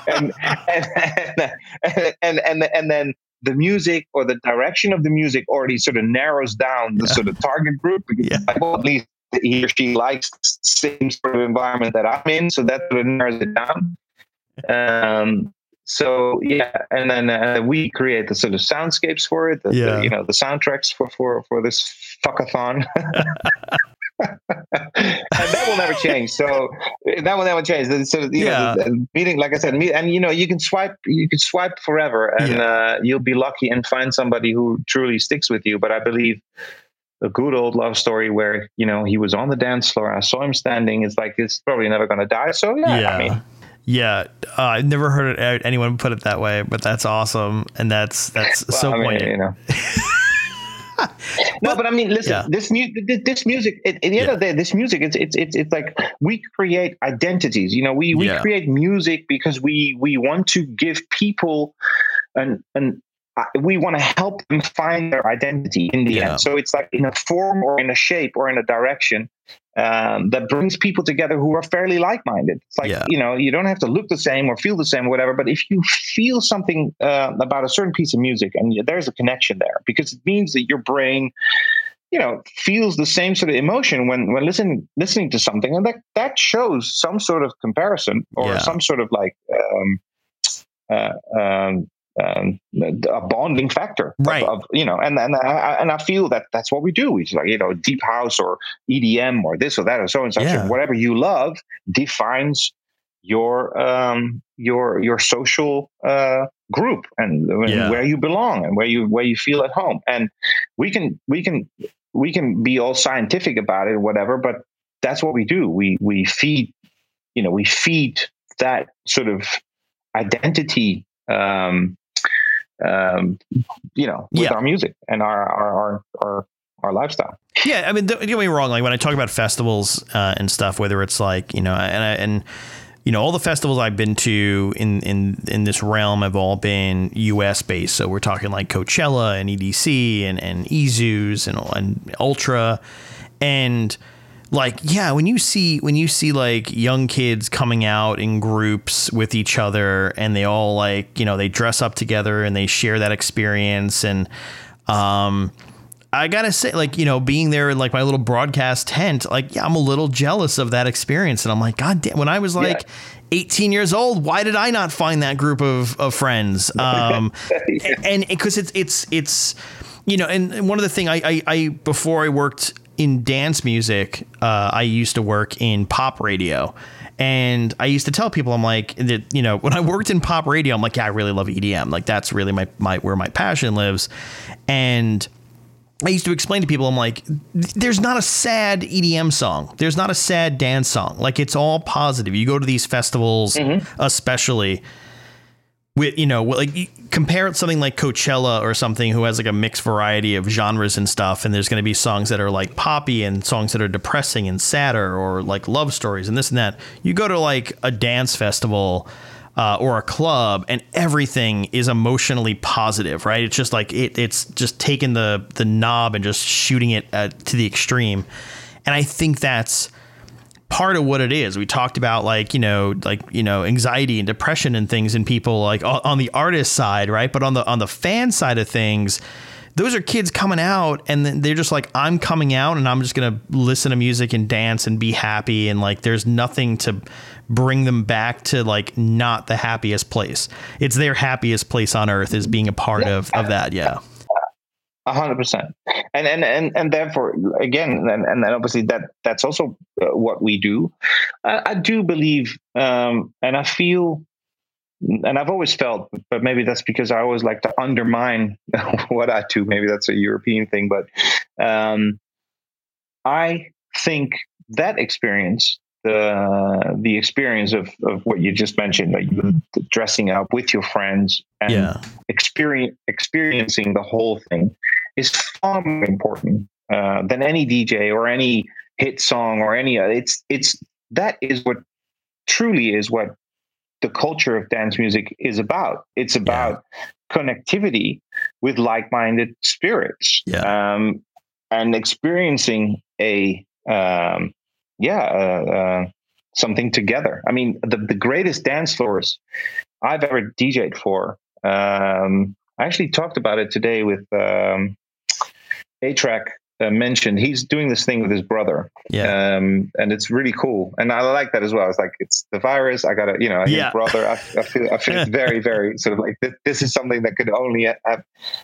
and, and, and and and and then the music or the direction of the music already sort of narrows down the Yeah. sort of target group because Yeah. like, well, at least he or she likes the same sort of environment that I'm in, so that sort of narrows it down. Um, so yeah, and then uh, we create the sort of soundscapes for it, the, the, Yeah. you know, the soundtracks for for for this fuckathon. and that will never change. So that will never change. So you Yeah. know, the, the meeting, like I said, me, and you know, you can swipe, you can swipe forever, and uh, you'll be lucky and find somebody who truly sticks with you. But I believe a good old love story where you know he was on the dance floor, I saw him standing. It's like it's probably never going to die. So yeah, yeah. I mean, yeah. Uh, I've never heard it, anyone put it that way, but that's awesome. And that's, that's well, so I mean, poignant. you know. no, but I mean, listen. Yeah. This mu- this, this music. At, at the end of the day, this music. It's it's it's it's like we create identities. You know, we we Yeah. create music because we we want to give people an an. We want to help them find their identity in the Yeah. end. So it's like in a form or in a shape or in a direction um, that brings people together who are fairly like-minded. It's like Yeah. you know, you don't have to look the same or feel the same or whatever. But if you feel something uh, about a certain piece of music and there's a connection there, because it means that your brain, you know, feels the same sort of emotion when when listening listening to something, and that that shows some sort of comparison or Yeah. some sort of like. Um, uh, um, um, a bonding factor, Right. Of, you know, and and I, and I feel that that's what we do. It's like you know, deep house or EDM or this or that or so and such. Yeah. And whatever you love defines your um your your social uh group and Yeah. where you belong and where you where you feel at home and we can we can we can be all scientific about it or whatever, but that's what we do. We we feed, you know, we feed that sort of identity um, um, you know, with yeah. our music and our, our, our, our, our lifestyle. Yeah. I mean, don't get me wrong. Like when I talk about festivals uh, and stuff, whether it's like, you know, and, and, you know, all the festivals I've been to in, in, in this realm have all been US based. So we're talking like Coachella and EDC and, and EZUs and, and Ultra. And, like yeah when you see when you see like young kids coming out in groups with each other and they all like you know they dress up together and they share that experience and um I gotta say, like, you know, being there in like my little broadcast tent, like, yeah, I'm a little jealous of that experience. And I'm like, God damn, when I was like yeah. 18 years old, why did I not find that group of, of friends? Um, yeah. and because it's, it's, it's, you know, and one of the thing I, I, I, before I worked in dance music, uh, I used to work in pop radio. And I used to tell people, I'm like, that, you know, when I worked in pop radio, I'm like, yeah, I really love EDM. Like, that's really my, my where my passion lives. And I used to explain to people, I'm like, there's not a sad EDM song. There's not a sad dance song. Like, it's all positive. You go to these festivals, mm-hmm. especially with you know like compare something like Coachella or something who has like a mixed variety of genres and stuff and there's going to be songs that are like poppy and songs that are depressing and sadder or like love stories and this and that. You go to like a dance festival uh, or a club and everything is emotionally positive right? It's just like it, it's just taking the the knob and just shooting it to the extreme. And i think that's part of what it is. We talked about like, you know, like, you know, anxiety and depression and things in people like on the artist side, right? But on the on the fan side of things, those are kids coming out and they're just like I'm coming out and I'm just going to listen to music and dance and be happy and like there's nothing to bring them back to like not the happiest place. It's their happiest place on earth is being a part of of that, yeah. Hundred percent, and and and and therefore, again, and and obviously that that's also uh, what we do. I, I do believe, um, and I feel, and I've always felt, but maybe that's because I always like to undermine what I do. Maybe that's a European thing, but um, I think that experience the the experience of, of what you just mentioned, like dressing up with your friends and yeah. experience experiencing the whole thing is far more important uh, than any DJ or any hit song or any. It's it's that is what truly is what the culture of dance music is about. It's about yeah. connectivity with like-minded spirits yeah. um, and experiencing a um, yeah, uh, uh, something together. I mean, the, the greatest dance floors I've ever DJed for. Um, I actually talked about it today with um, A-Trak uh, mentioned, he's doing this thing with his brother. Yeah. Um, and it's really cool. And I like that as well. It's like, it's the virus. I got to, you know, yeah. brother. I, I, feel, I feel very, very sort of like this, this is something that could only have,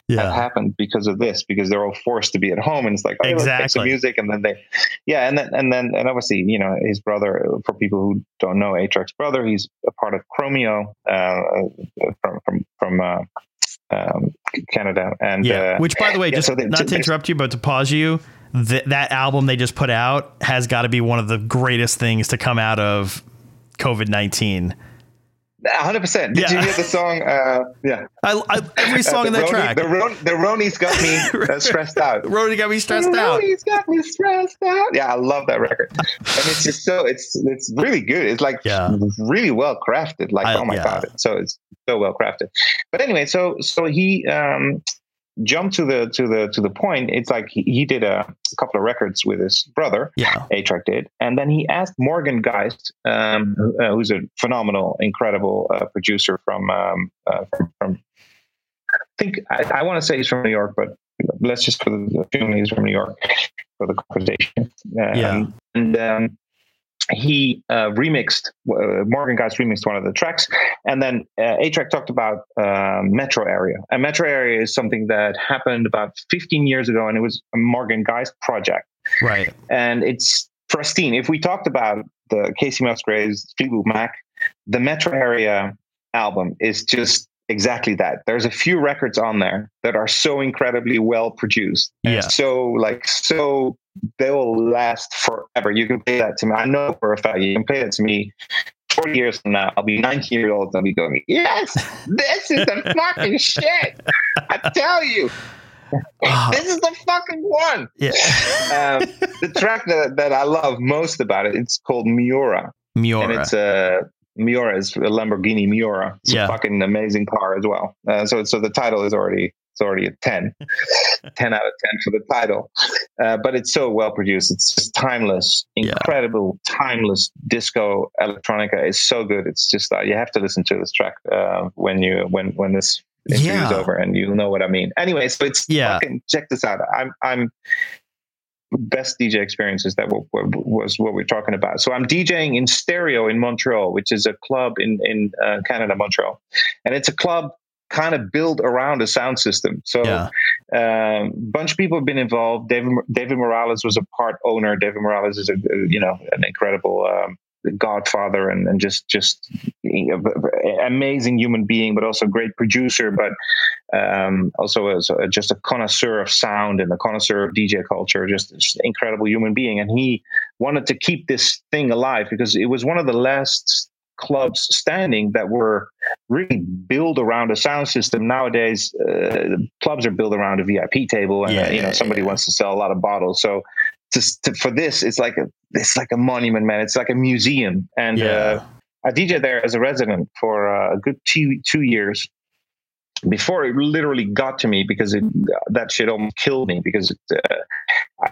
yeah. have, happened because of this, because they're all forced to be at home. And it's like, oh, exactly. music. And then they, yeah. And then, and then, and obviously, you know, his brother, for people who don't know A-Trak's brother, he's a part of Chromeo uh, from, from, from, uh, um, Canada. And yeah, uh, which by the way, yeah, just so they, not to interrupt you, but to pause you, th- that album they just put out has got to be one of the greatest things to come out of COVID nineteen hundred percent. Did yeah. you hear the song? Uh, yeah, I, I, every song uh, in that Roni, track. The, Ron, the Roni's got me uh, stressed out. Roni got me stressed the out. Roni's got me stressed out. Yeah, I love that record, and it's just so it's it's really good. It's like yeah. really well crafted. Like I, oh my yeah. god, so it's so well crafted. But anyway, so so he um, jump to the to the to the point it's like he, he did a, a, couple of records with his brother yeah. A-Trak did and then he asked morgan geist um, uh, who's a phenomenal incredible uh, producer from um, uh, from, from, i think i, I want to say he's from new york but let's just for the feeling he's from new york for the conversation. Um, yeah and um, he uh, remixed uh, Morgan Geist remixed one of the tracks, and then uh, A-Trak talked about uh, metro area. And metro area is something that happened about 15 years ago, and it was a Morgan Geist project. Right. And it's pristine. If we talked about the Kacey Musgraves Fleetwood Mac, the metro area album is just exactly that. There's a few records on there that are so incredibly well produced. Yeah. So like so they will last forever. You can play that to me. I know for a fact you can play that to me 40 years from now. I'll be 19 years old and I'll be going, Yes, this is the fucking shit. I tell you. Oh, This is the fucking one. yeah. Um, the track that, that I love most about it, it's called Miura Miura. and it's a Miura is a Lamborghini Miura. It's Yeah. a fucking amazing car as well. Uh, so so the title is already it's already a 10. 10 out of 10 for the title. Uh, but it's so well produced. It's just timeless, Yeah. incredible, timeless disco electronica. is so good. It's just uh, you have to listen to this track uh, when you when when this interview is Yeah. over and you'll know what I mean. Anyway, so it's Yeah. fucking check this out. I'm I'm best DJ experiences that was what we're talking about. So I'm DJing in stereo in Montreal, which is a club in in uh, Canada, Montreal, and it's a club kind of built around a sound system. So yeah. um, bunch of people have been involved. David David Morales was a part owner. David Morales is a you know an incredible um, godfather and, and just just amazing human being, but also great producer, but um, also as a, just a connoisseur of sound and a connoisseur of DJ culture. Just, just an incredible human being, and he wanted to keep this thing alive because it was one of the last clubs standing that were really built around a sound system. Nowadays, uh, clubs are built around a VIP table, and Yeah, uh, you know yeah, somebody yeah. wants to sell a lot of bottles. So, to, to, for this, it's like a it's like a monument, man. It's like a museum, and uh, I DJ there as a resident for uh, a good two two years before it literally got to me because it, that shit almost killed me because it, uh,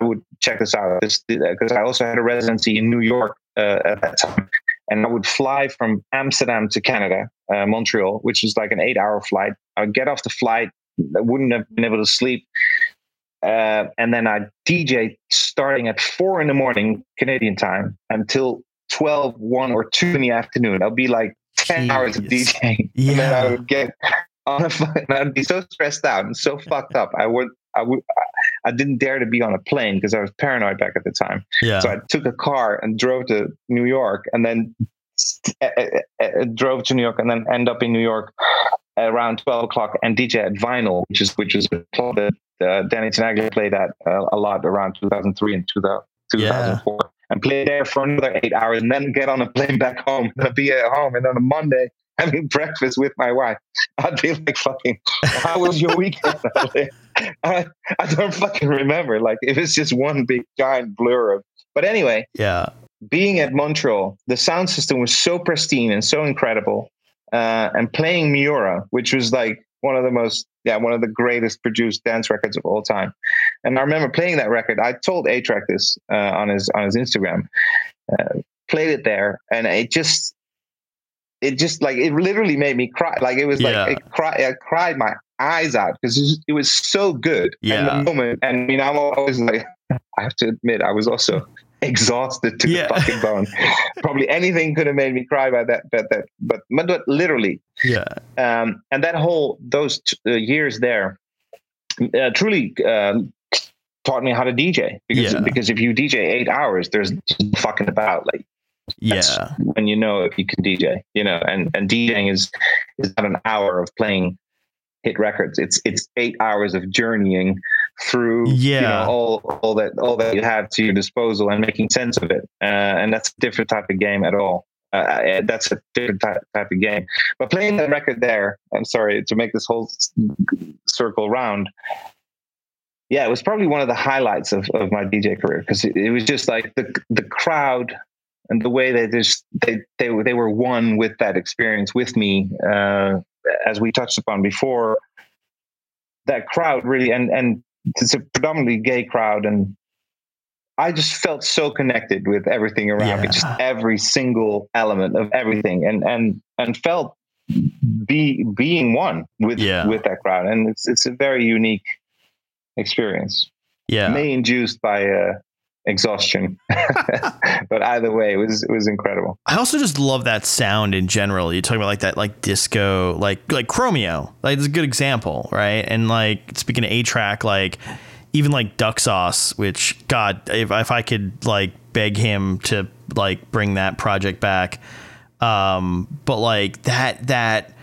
I would check this out. This because I also had a residency in New York uh, at that time. And I would fly from Amsterdam to Canada uh, Montreal which was like an eight hour flight. I would get off the flight I wouldn't have been able to sleep uh, and then I DJ starting at four in the morning Canadian time until 12 1 or 2 in the afternoon I'll be like 10 hours of Jeez. DJing and then I would get on a flight and I'd be so stressed out and so fucked up. I would, I would, I didn't dare to be on a plane because I was paranoid back at the time. Yeah. So I took a car and drove to New York and then uh, uh, uh, drove to New York and then end up in New York around 12 o'clock and DJ at Vinyl, which is, which is a club that uh, Danny Tenaglia played at uh, a lot around 2003 and 2000, 2004. And play there for another eight hours, and then get on a plane back home. And be at home, and on a Monday having breakfast with my wife. I'd be like, "Fucking, how was your weekend?" I, I don't fucking remember. Like, it was just one big giant blur of. But anyway, yeah. being at Montreal, the sound system was so pristine and so incredible. Uh, and playing Miura, which was like one of the most, yeah, one of the greatest produced dance records of all time. And I remember playing that record. I told A-Trak this uh, on his on his Instagram. Uh, played it there, and it just, it just like it literally made me cry. Like it was Yeah. like it cry, I cried my eyes out because it, was- so good. Yeah. And the moment, and I mean, I'm always like, I have to admit, I was also exhausted to Yeah. the fucking bone. Probably anything could have made me cry by that, but that, but, but, literally, Yeah. um, and that whole those t- uh, years there uh, truly uh, taught me how to DJ because Yeah. because if you DJ eight hours, there's fucking about like Yeah. when you know if you can DJ, you know, and and DJing is is not an hour of playing hit records. It's it's eight hours of journeying through you Yeah. know all all that all that you have to your disposal and making sense of it. Uh, and that's a different type of game at all. Uh, that's a different type, type of game. But playing that record there, I'm sorry to make this whole circle round. Yeah, it was probably one of the highlights of, of my DJ career because it, it was just like the the crowd and the way they just they they were they were one with that experience with me uh, as we touched upon before that crowd really and and it's a predominantly gay crowd and I just felt so connected with everything around me just every single element of everything and and and felt be being one with Yeah. with that crowd and it's it's a very unique experience Yeah. may induced by uh, exhaustion. but either way, it was it was incredible. I also just love that sound in general. You talk about like that like disco, like like Chromeo. Like it's a good example, right? And like speaking of A-Trak, like even like Duck Sauce, which God, if if I could like beg him to like bring that project back. Um, but like that that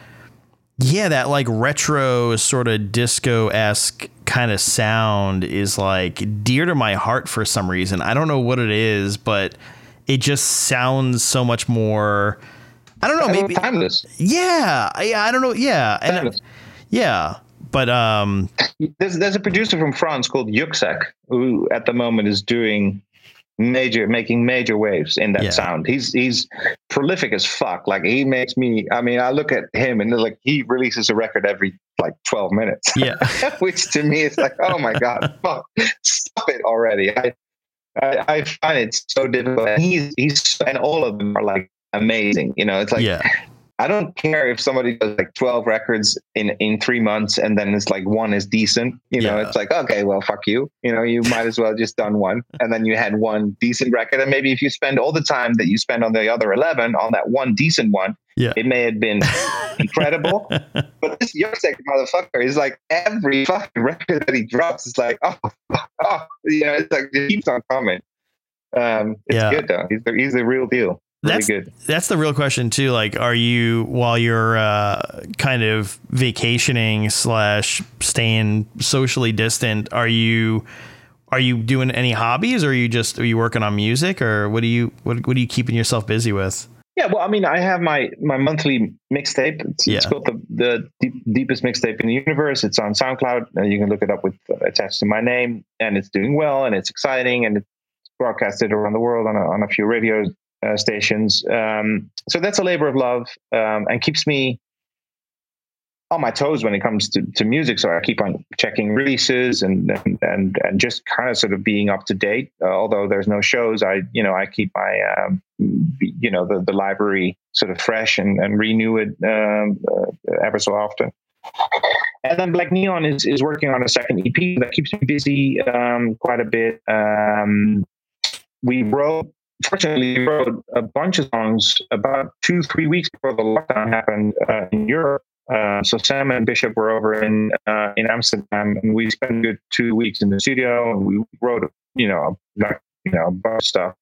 Yeah, that like retro sort of disco esque kind of sound is like dear to my heart for some reason. I don't know what it is, but it just sounds so much more. I don't know, maybe timeless. Yeah, I, I don't know. Yeah, and yeah, but um, There's there's a producer from France called Yuksek who at the moment is doing major making major waves in that Yeah. sound. He's he's prolific as fuck. Like he makes me I mean I look at him and like he releases a record every like 12 minutes. yeah, Which to me is like, oh my god, fuck, stop it already. I, I I find it so difficult. And he's he's and all of them are like amazing. You know, it's like yeah, I don't care if somebody does like 12 records in in three months and then it's like one is decent. You know, Yeah. it's like, okay, well, fuck you. You know, you might as well just done one. And then you had one decent record. And maybe if you spend all the time that you spend on the other 11 on that one decent one, yeah, it may have been incredible. But this Yuksek motherfucker is like every fucking record that he drops is like, oh, oh, you know, it's like it keeps on coming. Um, it's Yeah. good though. He's the, he's the real deal. That's- good. that's the real question too. Like, are you while you're uh, kind of vacationing slash staying socially distant? Are you are you doing any hobbies, or are you just are you working on music, or what do you what what are you keeping yourself busy with? Yeah, well, I mean, I have my my monthly mixtape. It's, it's Yeah. called the the deep, deepest mixtape in the universe. It's on SoundCloud. And you can look it up with uh, attached to my name, and it's doing well, and it's exciting, and it's broadcasted around the world on a, on a few radio uh, stations. Um, so that's a labor of love, um, and keeps me on my toes when it comes to, to music. So I keep on checking releases and and and, and just kind of sort of being up to date. Uh, although there's no shows, I you know I keep my um, you know the, the library sort of fresh and, and renew it um, uh, ever so often. And then Black Neon is, is working on a second EP that keeps me busy um, quite a bit. Um, we wrote, fortunately, wrote a bunch of songs about two, three weeks before the lockdown happened uh, in Europe. Uh, so Sam and Bishop were over in uh, in Amsterdam, and we spent a good two weeks in the studio, and we wrote, you know, like you know, a bunch of stuff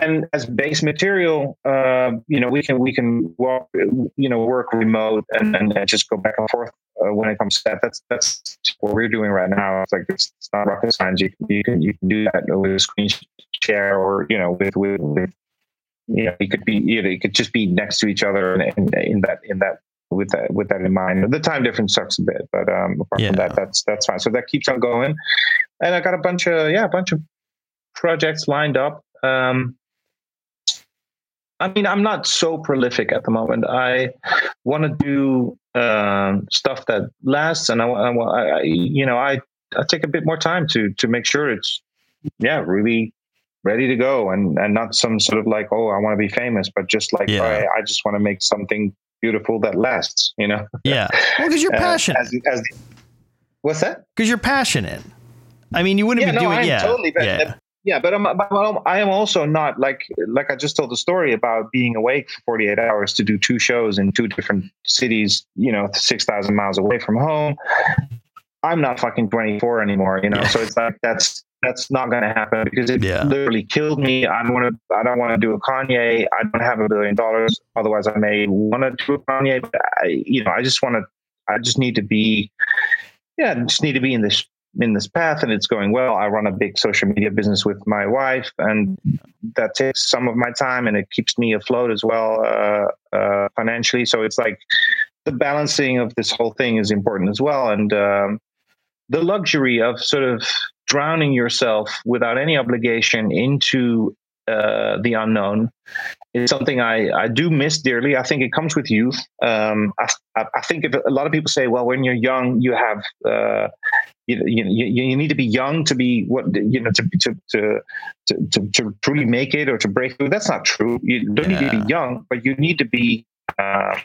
and as base material, uh, you know, we can we can walk, you know, work remote and, and just go back and forth uh, when it comes to that. That's that's what we're doing right now. It's like it's, it's not rocket science. You can you can you can do that with a screen share or you know with with, with you know, it could be you know, it could just be next to each other in, in, in that in that with that with that in mind. The time difference sucks a bit, but um, apart Yeah. from that, that's that's fine. So that keeps on going, and I got a bunch of yeah, a bunch of projects lined up. Um, I mean, I'm not so prolific at the moment. I want to do um, stuff that lasts, and I, I, I, I- you know, I, I take a bit more time to to make sure it's, yeah, really ready to go, and and not some sort of like, oh, I want to be famous, but just like, Yeah. all right, I just want to make something beautiful that lasts. You know, Yeah, well, because you're Uh, passionate. as, as, what's that? Because you're passionate. I mean, you wouldn't Yeah, be no, doing I am yeah, totally pa- yeah, Yeah, but I'm, but I'm- I am also not like like I just told the story about being awake for 48 hours to do two shows in two different cities, you know, 6,000 miles away from home. I'm not fucking 24 anymore, you know. So it's like that's that's not going to happen because it Yeah. literally killed me. I want to. I don't want to do a Kanye. I don't have a billion dollars. Otherwise, I may want to do a Kanye. But I, you know, I just want to. I just need to be. Yeah, I just need to be in this in this path, and it's going well. I run a big social media business with my wife, and that takes some of my time, and it keeps me afloat as well uh, uh, financially. So it's like the balancing of this whole thing is important as well, and um, the luxury of sort of drowning yourself without any obligation into uh, the unknown is something I, I do miss dearly. I think it comes with youth. Um, I, I, think if a lot of people say, well, when you're young, you have uh, you, you, you need to be young to be what you know to to to to, to, truly make it or to break through. That's not true. You don't need to be young, but you need to be uh,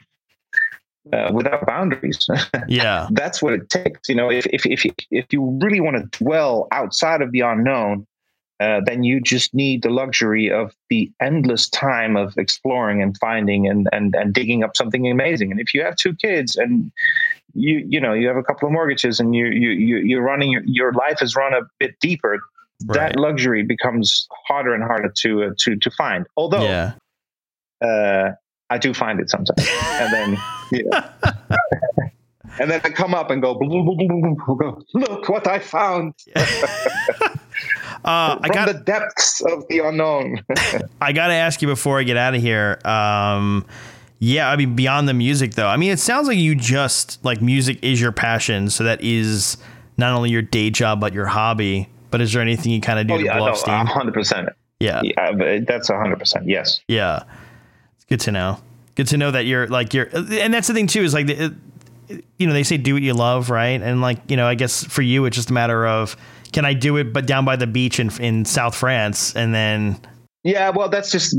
uh, without boundaries. yeah, that's what it takes. You know, if if if if you really want to dwell outside of the unknown, uh, then you just need the luxury of the endless time of exploring and finding and and and digging up something amazing. And if you have two kids and you you know you have a couple of mortgages and you you you you're running your, your life is run a bit deeper. Right. That luxury becomes harder and harder to uh, to to find. Although yeah, uh, I do find it sometimes, and then yeah. and then I come up and go, go look what I found. Uh, From I got the depths of the unknown. I got to ask you before I get out of here. Um, yeah, I mean, beyond the music, though, I mean, it sounds like you just like music is your passion. So that is not only your day job, but your hobby. But is there anything you kind of do oh, to yeah, blow no, steam? hundred percent. Yeah. Yeah, that's hundred percent. Yes. Yeah. It's good to know. Good to know that you're like, you're, and that's the thing too, is like, it, you know, they say do what you love, right? And like, you know, I guess for you, it's just a matter of, can I do it, but down by the beach in, in South France? And then, Yeah, well, that's just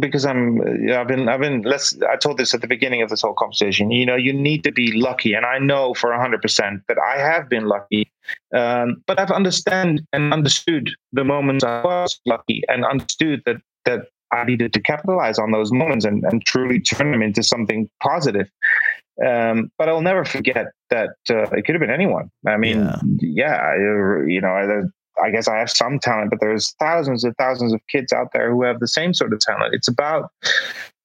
because I'm. I've been. I've been. Let's. I told this at the beginning of this whole conversation. You know, you need to be lucky, and I know for hundred percent that I have been lucky. Um, but I've understand and understood the moments I was lucky, and understood that that I needed to capitalize on those moments and, and truly turn them into something positive. Um, but I'll never forget that uh, it could have been anyone. I mean, Yeah. yeah, I, you know, I, I guess I have some talent, but there's thousands and thousands of kids out there who have the same sort of talent. It's about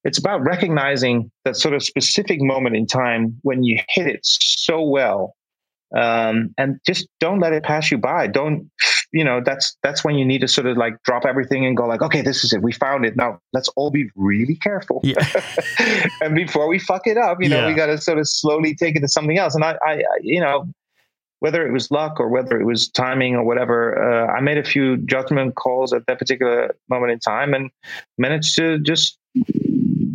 it's about recognizing that sort of specific moment in time when you hit it so well, um, and just don't let it pass you by. Don't you know that's that's when you need to sort of like drop everything and go like, okay, this is it. We found it. Now let's all be really careful. Yeah. and before we fuck it up, you know, Yeah. we got to sort of slowly take it to something else. And I, I, I you know, whether it was luck or whether it was timing or whatever, uh, I made a few judgment calls at that particular moment in time and managed to just,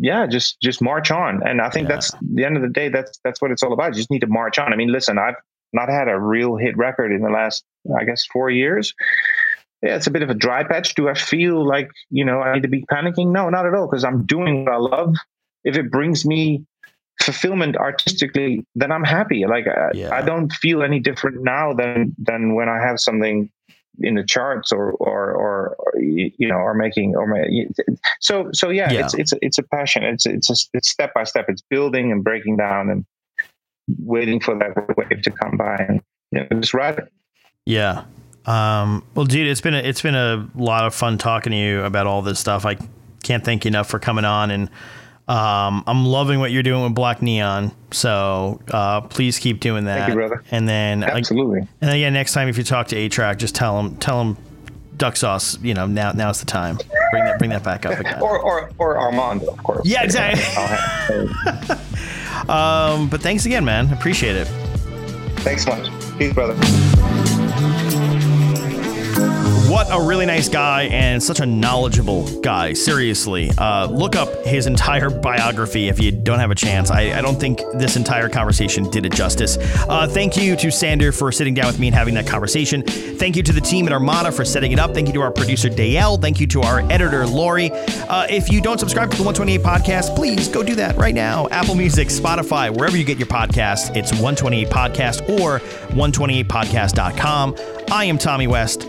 yeah, just just march on. And I think Yeah. that's the end of the day. That's that's what it's all about. You just need to march on. I mean, listen, I've not had a real hit record in the last, I guess, four years. Yeah, it's a bit of a dry patch. Do I feel like you know I need to be panicking? No, not at all, because I'm doing what I love. If it brings me fulfillment artistically, then I'm happy. Like I, Yeah. I don't feel any different now than than when I have something in the charts or or or, or you know or making or ma- so so yeah, Yeah. it's it's it's a passion. It's it's a, it's step by step. It's building and breaking down and waiting for that wave to come by and you know, just ride it. Yeah. Um, well, dude, it's been a, it's been a lot of fun talking to you about all this stuff. I can't thank you enough for coming on, and um, I'm loving what you're doing with Black Neon. So uh, please keep doing that. Thank you, brother. And then, like, Absolutely. and again, next time if you talk to A-Trak, just tell him tell him Duck Sauce. You know, now now's the time. Bring that bring that back up again. Or or or Armando, of course. Yeah, exactly. Um, but thanks again, man. Appreciate it. Thanks much. Peace, brother. What a really nice guy and such a knowledgeable guy. Seriously, uh, look up his entire biography if you don't have a chance. I, I don't think this entire conversation did it justice. Uh, thank you to Sander for sitting down with me and having that conversation. Thank you to the team at Armada for setting it up. Thank you to our producer Dale. Thank you to our editor Lori. Uh, if you don't subscribe to the 128 podcast, please go do that right now. Apple Music, Spotify, wherever you get your podcast, it's 128 podcast or 128podcast.com. I am Tommy West.